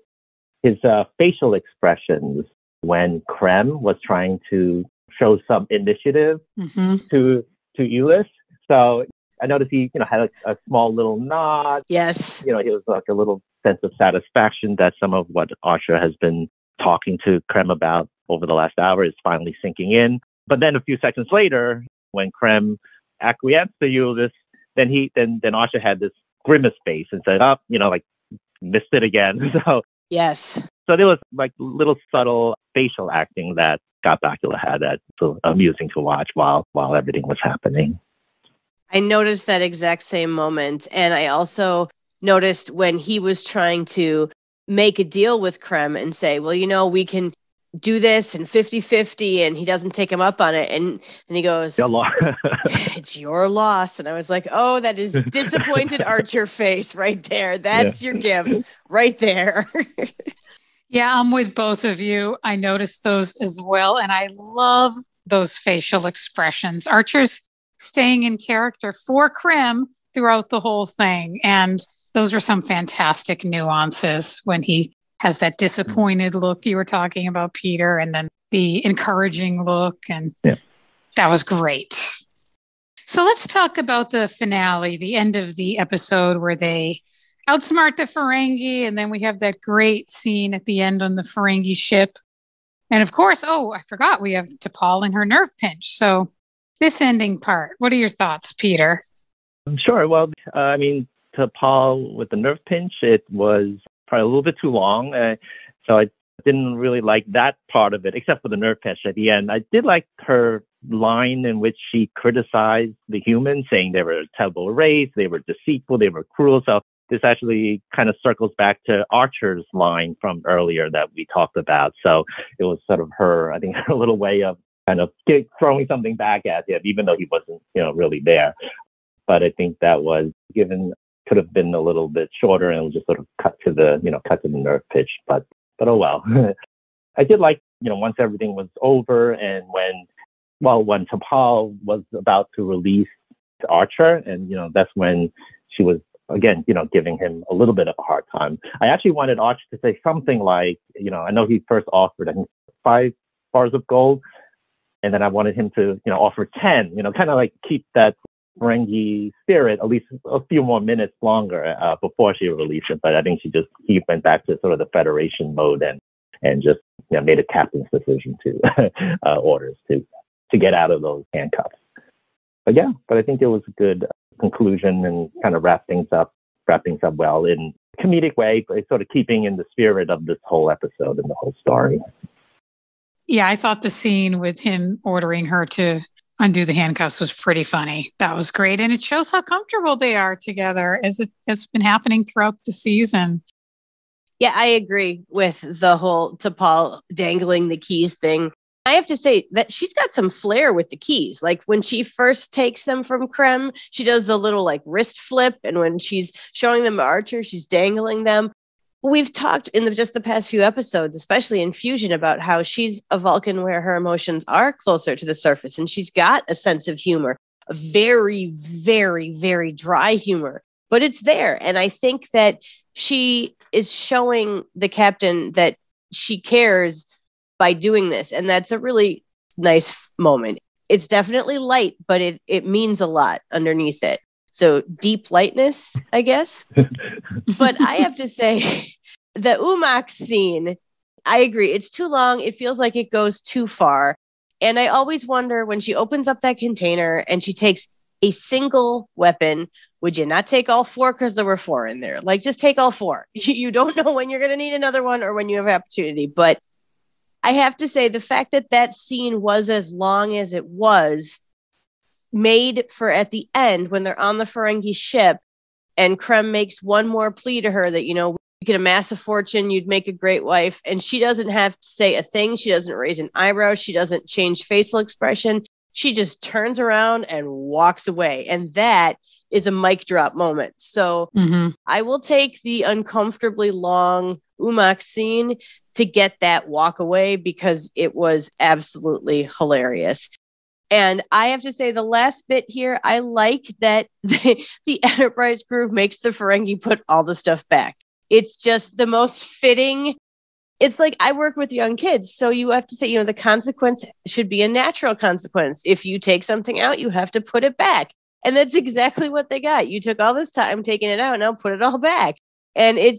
his uh, facial expressions when Krem was trying to show some initiative hmm to to Ulis. So I noticed he, you know, had a, a small little nod. Yes. You know, he was like a little sense of satisfaction that some of what Archer has been talking to Krem about over the last hour is finally sinking in. But then a few seconds later, when Krem acquiesced to you, this then he then then Archer had this grimace face and said, "Oh, you know, like missed it again." So Yes. so there was like little subtle facial acting that Scott Bakula had that was amusing to watch while while everything was happening. I noticed that exact same moment. And I also noticed when he was trying to make a deal with Krem and say, well, you know, we can do this and 50 50 and he doesn't take him up on it and and he goes Yeah, lo- it's your loss and i was like oh that is disappointed archer face right there that's your gift right there Yeah, I'm with both of you. I noticed those as well. And I love those facial expressions. Archer's staying in character for Krem throughout the whole thing. And those are some fantastic nuances when he has that disappointed look you were talking about, Peter, and then the encouraging look. And Yeah. that was great. So let's talk about the finale, the end of the episode where they outsmart the Ferengi, and then we have that great scene at the end on the Ferengi ship. And of course, oh, I forgot we have T'Pol and her nerve pinch. So this ending part, what are your thoughts, Peter? Sure. Well, uh, I mean, T'Pol with the nerve pinch, it was probably a little bit too long. Uh, so I didn't really like that part of it, except for the nerve pinch at the end. I did like her line in which she criticized the humans, saying they were a terrible race, they were deceitful, they were cruel. So this actually kind of circles back to Archer's line from earlier that we talked about. So it was sort of her, I think, her little way of kind of throwing something back at him, even though he wasn't, you know, really there. But I think that was given could have been a little bit shorter and just sort of cut to the, you know, cut to the nerve pitch. But but oh well. I did like, you know, once everything was over and when, well, when T'Pol was about to release Archer, and you know, that's when she was again, you know, giving him a little bit of a hard time. I actually wanted Archer to say something like, you know, I know he first offered I think five bars of gold, and then I wanted him to, you know, offer ten, you know, kind of like keep that Ferengi spirit at least a few more minutes longer uh, before she released it. But I think she just he went back to sort of the Federation mode and and just you know, made a captain's decision to uh, orders to to get out of those handcuffs. But yeah, but I think it was a good conclusion and kind of wrap things up, wrap things up well in a comedic way, but sort of keeping in the spirit of this whole episode and the whole story. Yeah, I thought the scene with him ordering her to undo the handcuffs was pretty funny. That was great. And it shows how comfortable they are together as it, it's been happening throughout the season. Yeah, I agree with the whole T'Pol dangling the keys thing. I have to say that she's got some flair with the keys. Like when she first takes them from Krem, she does the little like wrist flip. And when she's showing them to Archer, she's dangling them. We've talked in the, just the past few episodes, especially in Fusion, about how she's a Vulcan where her emotions are closer to the surface and she's got a sense of humor, a very, very, very dry humor, but it's there. And I think that she is showing the captain that she cares by doing this. And that's a really nice moment. It's definitely light, but it, it means a lot underneath it. So deep lightness, I guess. but I have to say, the Umax scene, I agree. It's too long. It feels like it goes too far. And I always wonder when she opens up that container and she takes a single weapon, would you not take all four? Because there were four in there. Like, just take all four. You don't know when you're going to need another one or when you have opportunity. But I have to say, the fact that that scene was as long as it was made for at the end when they're on the Ferengi ship and Krem makes one more plea to her that, you know, you could amass a fortune, you'd make a great wife. And she doesn't have to say a thing. She doesn't raise an eyebrow. She doesn't change facial expression. She just turns around and walks away. And that is a mic drop moment. So Mm-hmm. I will take the uncomfortably long Umak scene to get that walk away because it was absolutely hilarious. And I have to say, the last bit here, I like that the, the Enterprise crew makes the Ferengi put all the stuff back. It's just the most fitting. It's like I work with young kids. So you have to say, you know, the consequence should be a natural consequence. If you take something out, you have to put it back. And that's exactly what they got. You took all this time taking it out, now put it all back. And it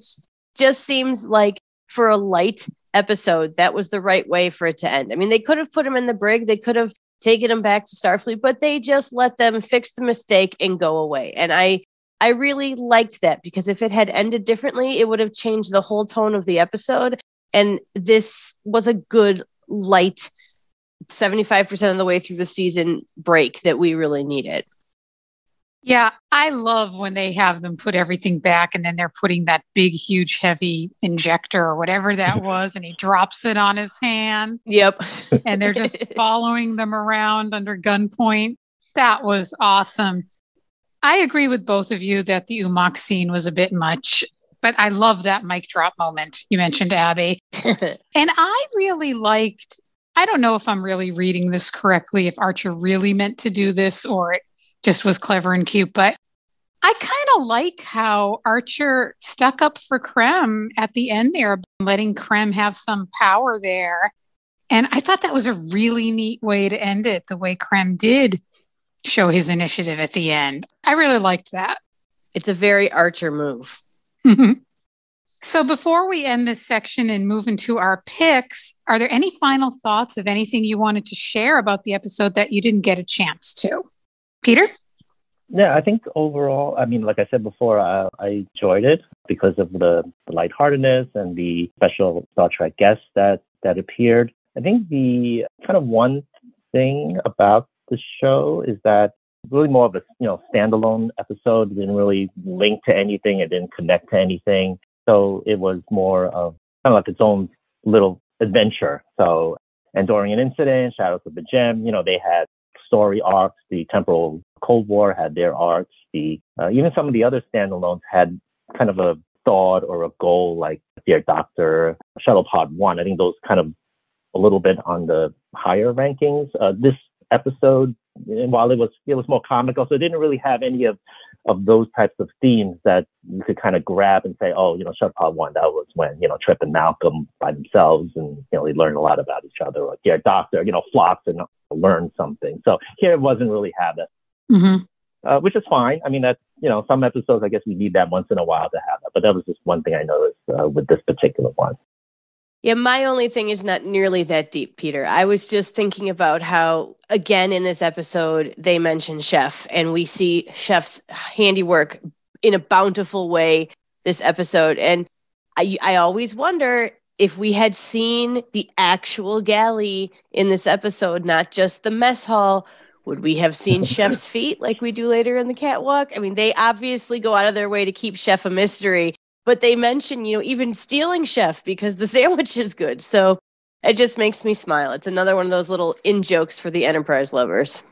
just seems like for a light episode, that was the right way for it to end. I mean, they could have put him in the brig, they could have taking them back to Starfleet, but they just let them fix the mistake and go away. And I I really liked that because if it had ended differently, it would have changed the whole tone of the episode. And this was a good light 75% of the way through the season break that we really needed. Yeah, I love when they have them put everything back and then they're putting that big, huge, heavy injector or whatever that was, and he drops it on his hand. Yep. and they're just following them around under gunpoint. That was awesome. I agree with both of you that the Umock scene was a bit much, but I love that mic drop moment you mentioned, Abby. and I really liked, I don't know if I'm really reading this correctly, if Archer really meant to do this or it just was clever and cute. But I kind of like how Archer stuck up for Krem at the end there, letting Krem have some power there. And I thought that was a really neat way to end it, the way Krem did show his initiative at the end. I really liked that. It's a very Archer move. Mm-hmm. so before we end this section and move into our picks, are there any final thoughts of anything you wanted to share about the episode that you didn't get a chance to? Peter? Yeah, I think overall, I mean, like I said before, I, I enjoyed it because of the, the lightheartedness and the special Star Trek guests that, that appeared. I think the kind of one thing about the show is that really more of a you know standalone episode. It didn't really link to anything. It didn't connect to anything. So it was more of kind of like its own little adventure. So and Andorian Incident, Shadows of P'Jem, you know, they had story arcs. The Temporal Cold War had their arcs. The uh, even some of the other standalones had kind of a thought or a goal, like Dear Doctor, Shuttle Pod One. I think those kind of a little bit on the higher rankings. Uh, this episode, and while it was it was more comical, so it didn't really have any of of those types of themes that you could kind of grab and say, oh, you know, Shuttle Pod One, that was when you know Trip and Malcolm by themselves, and you know they learned a lot about each other. Or Dear Doctor, you know, Phlox and learn something. So here it wasn't really have that, mm-hmm. uh, which is fine. I mean, that's you know, some episodes I guess we need that once in a while to have that, but that was just one thing I noticed uh, with this particular one. Yeah, my only thing is not nearly that deep, Peter. I was just thinking about how, again, in this episode, they mention Chef, and we see Chef's handiwork in a bountiful way this episode. And I, I always wonder if we had seen the actual galley in this episode, not just the mess hall, would we have seen Chef's feet like we do later in the catwalk? I mean, they obviously go out of their way to keep Chef a mystery, but they mention, you know, even stealing chef because the sandwich is good. So it just makes me smile. It's another one of those little in jokes for the enterprise lovers.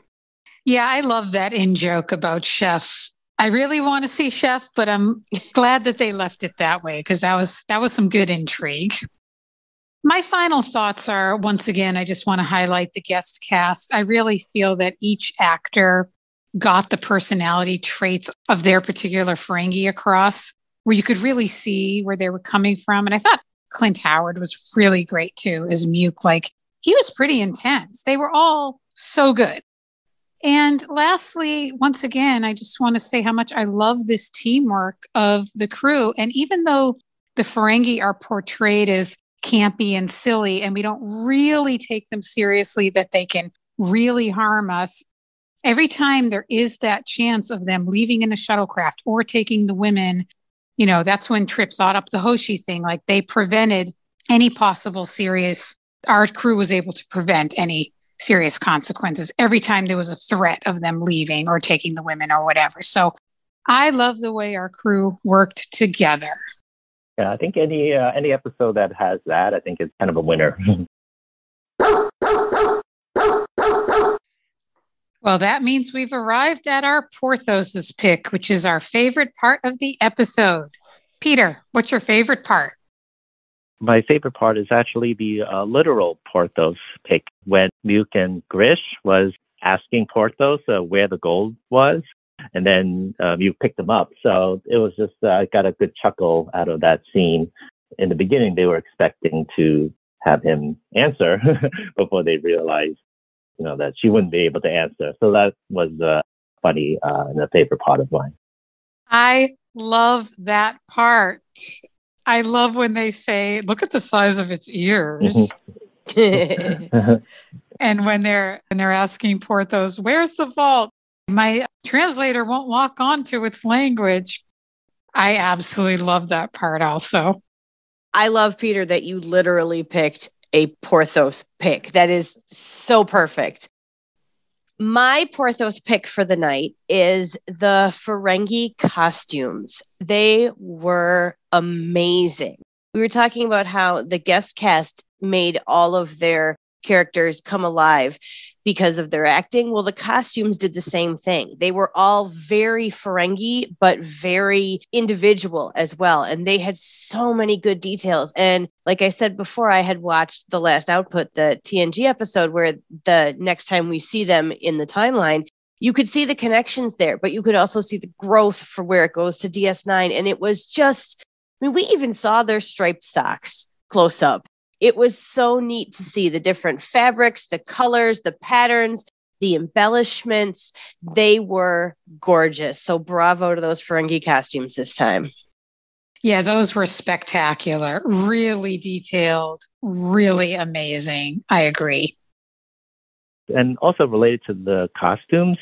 Yeah, I love that in joke about chef. I really want to see chef, but I'm glad that they left it that way because that was that was some good intrigue. My final thoughts are once again, I just want to highlight the guest cast. I really feel that each actor got the personality traits of their particular Ferengi across where you could really see where they were coming from. And I thought Clint Howard was really great too, as Muk. Like he was pretty intense. They were all so good. And lastly, once again, I just want to say how much I love this teamwork of the crew. And even though the Ferengi are portrayed as campy and silly, and we don't really take them seriously that they can really harm us, every time there is that chance of them leaving in a shuttlecraft or taking the women you know, that's when Trip thought up the Hoshi thing. Like they prevented any possible serious, our crew was able to prevent any serious consequences every time there was a threat of them leaving or taking the women or whatever. So I love the way our crew worked together. Yeah, I think any uh, any episode that has that, I think is kind of a winner. Well, that means we've arrived at our Porthos's pick, which is our favorite part of the episode. Peter, what's your favorite part? My favorite part is actually the uh, literal Porthos pick when Muk and Grish was asking Porthos uh, where the gold was, and then um, you picked them up. So it was just uh, I got a good chuckle out of that scene. In the beginning, they were expecting to have him answer before they realized you know, that she wouldn't be able to answer. So that was uh, funny uh, and a favorite part of mine. I love that part. I love when they say, look at the size of its ears. And when they're when they're asking Porthos, "Where's the vault?" My translator won't lock on to its language. I absolutely love that part also. I love Peter that you literally picked a Porthos pick. That is so perfect. My Porthos pick for the night is the Ferengi costumes. They were amazing. We were talking about how the guest cast made all of their characters come alive because of their acting. Well, the costumes did the same thing. They were all very Ferengi, but very individual as well. And they had so many good details. And like I said before, I had watched the Last Outpost, the TNG episode, where the next time we see them in the timeline, you could see the connections there, but you could also see the growth for where it goes to DS9. And it was just, I mean, we even saw their striped socks close up it was so neat to see the different fabrics, the colors, the patterns, the embellishments. They were gorgeous. So bravo to those Ferengi costumes this time. Yeah, those were spectacular, really detailed, really amazing. I agree. And also related to the costumes,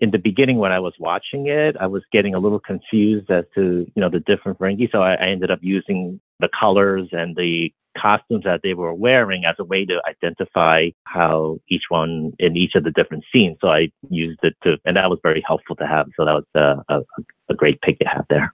in the beginning when I was watching it, I was getting a little confused as to, you know, the different Ferengi. So I, I ended up using the colors and the costumes that they were wearing as a way to identify how each one in each of the different scenes. So I used it to, and that was very helpful to have. So that was a, a, a great pick to have there.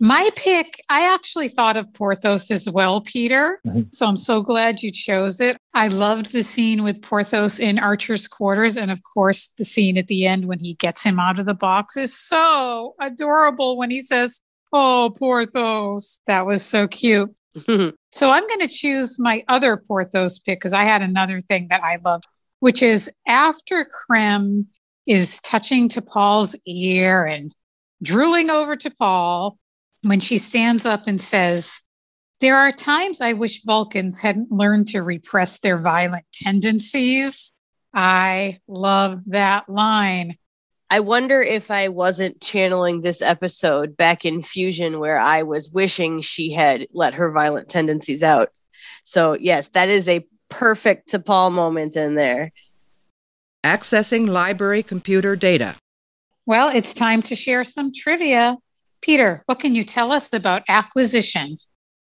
My pick, I actually thought of Porthos as well, Peter. Mm-hmm. So I'm so glad you chose it. I loved the scene with Porthos in Archer's quarters. And of course, the scene at the end when he gets him out of the box is so adorable when he says, Oh, Porthos. That was so cute. so I'm going to choose my other Porthos pick because I had another thing that I loved, which is after Krem is touching T'Pol's ear and drooling over T'Pol when she stands up and says, There are times I wish Vulcans hadn't learned to repress their violent tendencies. I love that line. I wonder if I wasn't channeling this episode back in Fusion where I was wishing she had let her violent tendencies out. So, yes, that is a perfect T'Pol moment in there. Accessing library computer data. Well, it's time to share some trivia. Peter, what can you tell us about acquisition?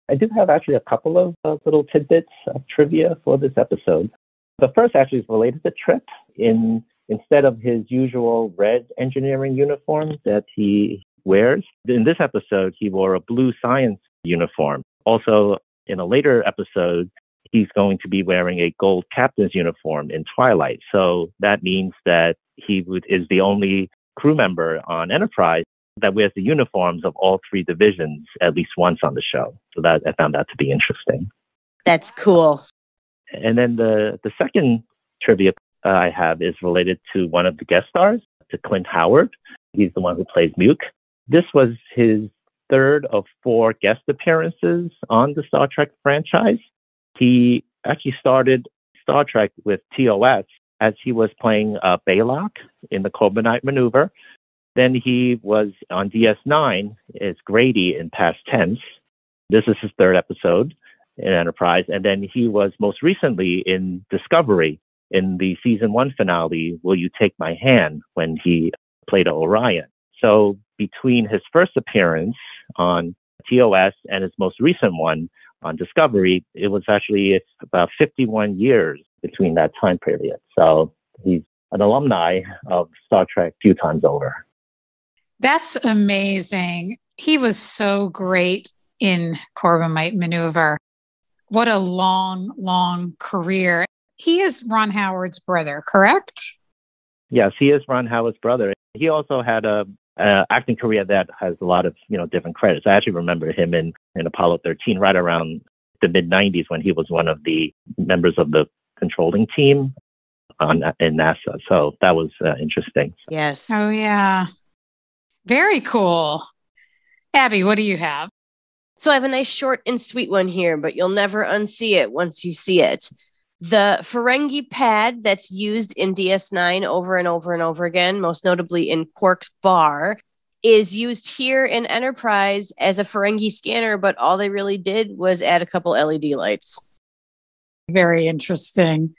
I do have actually a couple of uh, little tidbits of trivia for this episode. The first actually is related to Trip. In instead of his usual red engineering uniform that he wears. In this episode, he wore a blue science uniform. Also, in a later episode, he's going to be wearing a gold captain's uniform in Twilight. So that means that he would, is the only crew member on Enterprise that wears the uniforms of all three divisions at least once on the show. So that I found that to be interesting. That's cool. And then the the second trivia uh, I have is related to one of the guest stars, to Clint Howard. He's the one who plays Muk. This was his third of four guest appearances on the Star Trek franchise. He actually started Star Trek with TOS as he was playing uh, Balok in the Corbomite maneuver. Then he was on DS9 as Grady in past tense. This is his third episode in Enterprise. And then he was most recently in Discovery in the season one finale, Will You Take My Hand, when he played Orion. So between his first appearance on TOS and his most recent one on Discovery, it was actually about 51 years between that time period. So he's an alumni of Star Trek a few times over. That's amazing. He was so great in Corbomite Maneuver. What a long, long career he is Ron Howard's brother, correct? Yes, he is Ron Howard's brother. He also had a, a acting career that has a lot of you know different credits. I actually remember him in in Apollo 13, right around the mid 90s when he was one of the members of the controlling team on in NASA. So that was uh, interesting. Yes. Oh yeah. Very cool. Abby, what do you have? So I have a nice short and sweet one here, but you'll never unsee it once you see it. The Ferengi pad that's used in DS9 over and over and over again, most notably in Quark's bar, is used here in Enterprise as a Ferengi scanner, but all they really did was add a couple LED lights. Very interesting.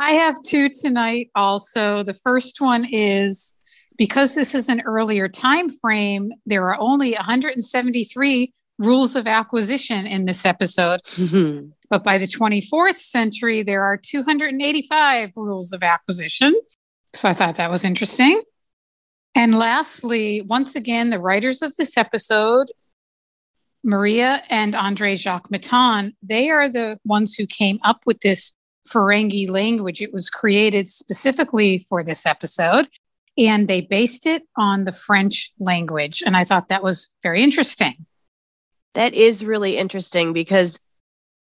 I have two tonight also. The first one is because this is an earlier time frame, there are only 173 rules of acquisition in this episode. Mm-hmm. But by the 24th century, there are 285 rules of acquisition. So I thought that was interesting. And lastly, once again, the writers of this episode, Maria and Andre Jacquemetton, they are the ones who came up with this Ferengi language. It was created specifically for this episode, and they based it on the French language. And I thought that was very interesting. That is really interesting because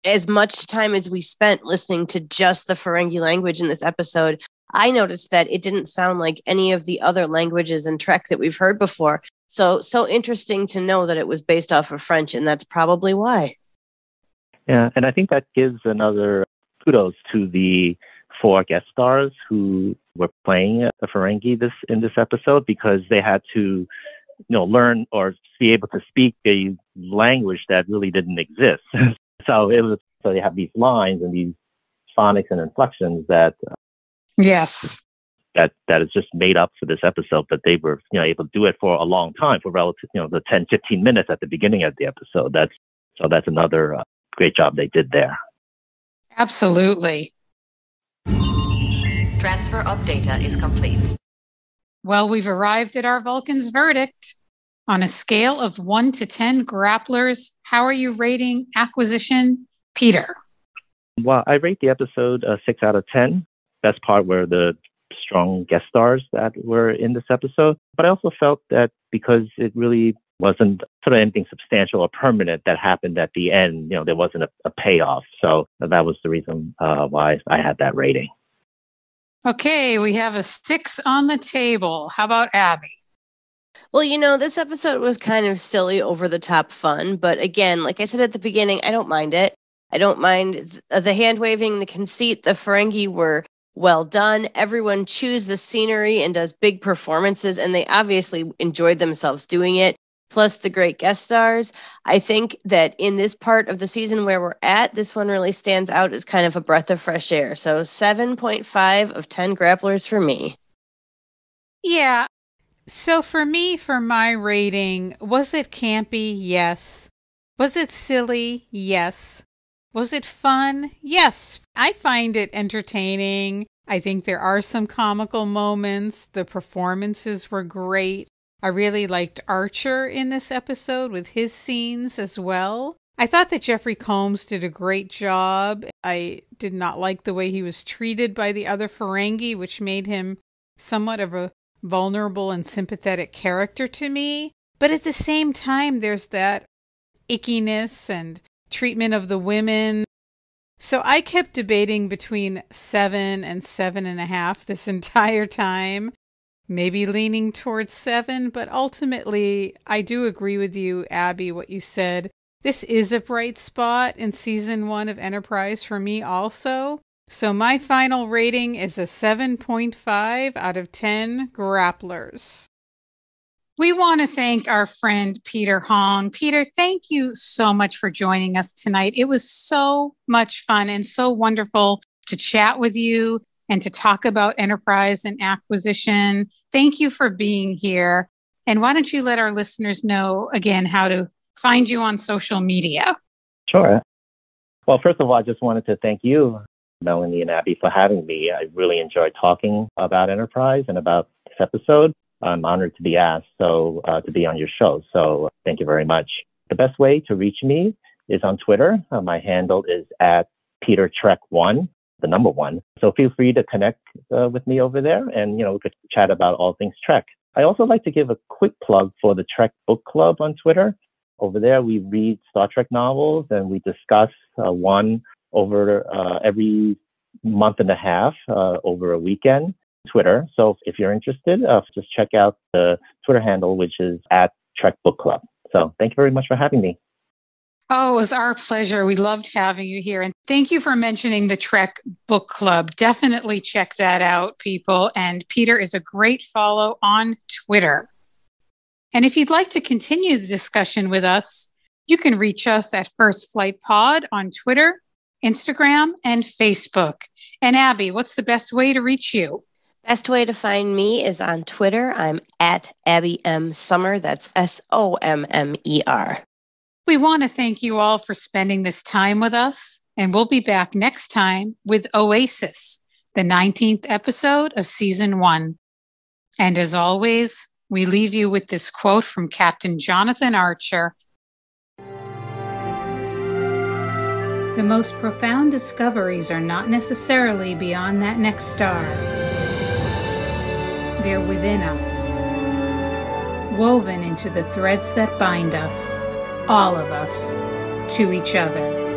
as much time as we spent listening to just the Ferengi language in this episode, I noticed that it didn't sound like any of the other languages in Trek that we've heard before. So, so interesting to know that it was based off of French, and that's probably why. Yeah, and I think that gives another kudos to the four guest stars who were playing the Ferengi this in this episode because they had to, you know, learn or be able to speak a language that really didn't exist. so it was so they have these lines and these phonics and inflections that Yes. That that is just made up for this episode, but they were you know able to do it for a long time, for relative you know the 10, 15 minutes at the beginning of the episode. That's so that's another uh, great job they did there. Absolutely. Transfer of data is complete. Well, we've arrived at our Vulcan's verdict. On a scale of one to 10 grapplers, how are you rating acquisition, Peter? Well, I rate the episode a six out of 10 best part were the strong guest stars that were in this episode. But I also felt that because it really wasn't sort of anything substantial or permanent that happened at the end, you know, there wasn't a, a payoff. So that was the reason uh, why I had that rating. Okay, we have a six on the table. How about Abby? Well, you know, this episode was kind of silly, over the top fun. But again, like I said at the beginning, I don't mind it. I don't mind uh, the hand waving, the conceit. The Ferengi were well done. Everyone chews the scenery and does big performances, and they obviously enjoyed themselves doing it. Plus the great guest stars. I think that in this part of the season where we're at, this one really stands out as kind of a breath of fresh air. So 7.5 of 10 grapplers for me. Yeah. So for me, for my rating, was it campy? Yes. Was it silly? Yes. Was it fun? Yes. I find it entertaining. I think there are some comical moments. The performances were great. I really liked Archer in this episode with his scenes as well. I thought that Jeffrey Combs did a great job. I did not like the way he was treated by the other Ferengi, which made him somewhat of a vulnerable and sympathetic character to me. But at the same time, there's that ickiness and treatment of the women. So I kept debating between seven and seven and a half this entire time, maybe leaning towards seven, but ultimately I do agree with you, Abby, what you said. This is a bright spot in season one of Enterprise for me, also. So my final rating is a 7.5 out of 10 grapplers. We want to thank our friend Peter Hong. Peter, thank you so much for joining us tonight. It was so much fun and so wonderful to chat with you and to talk about enterprise and acquisition. Thank you for being here. And why don't you let our listeners know again how to find you on social media? Sure. Well, first of all, I just wanted to thank you, Melanie and Abby, for having me. I really enjoyed talking about enterprise and about this episode. I'm honored to be asked so uh, to be on your show. So thank you very much. The best way to reach me is on Twitter. Uh, my handle is at Peter Trek One, the number one. So feel free to connect uh, with me over there, and you know we could chat about all things Trek. I also like to give a quick plug for the Trek Book Club on Twitter. Over there, we read Star Trek novels and we discuss uh, one over uh, every month and a half uh, over a weekend. Twitter. So if you're interested, uh, just check out the Twitter handle, which is at Trek Book Club. So thank you very much for having me. Oh, it was our pleasure. We loved having you here. And thank you for mentioning the Trek Book Club. Definitely check that out, people. And Peter is a great follow on Twitter. And if you'd like to continue the discussion with us, you can reach us at First Flight Pod on Twitter Instagram, and Facebook. And Abby, what's the best way to reach you? Best way to find me is on Twitter. I'm at Abby M. Sommer. That's S O M M E R. We want to thank you all for spending this time with us, and we'll be back next time with Oasis, the 19th episode of season one. And as always, we leave you with this quote from Captain Jonathan Archer The most profound discoveries are not necessarily beyond that next star. They're within us, woven into the threads that bind us, all of us, to each other.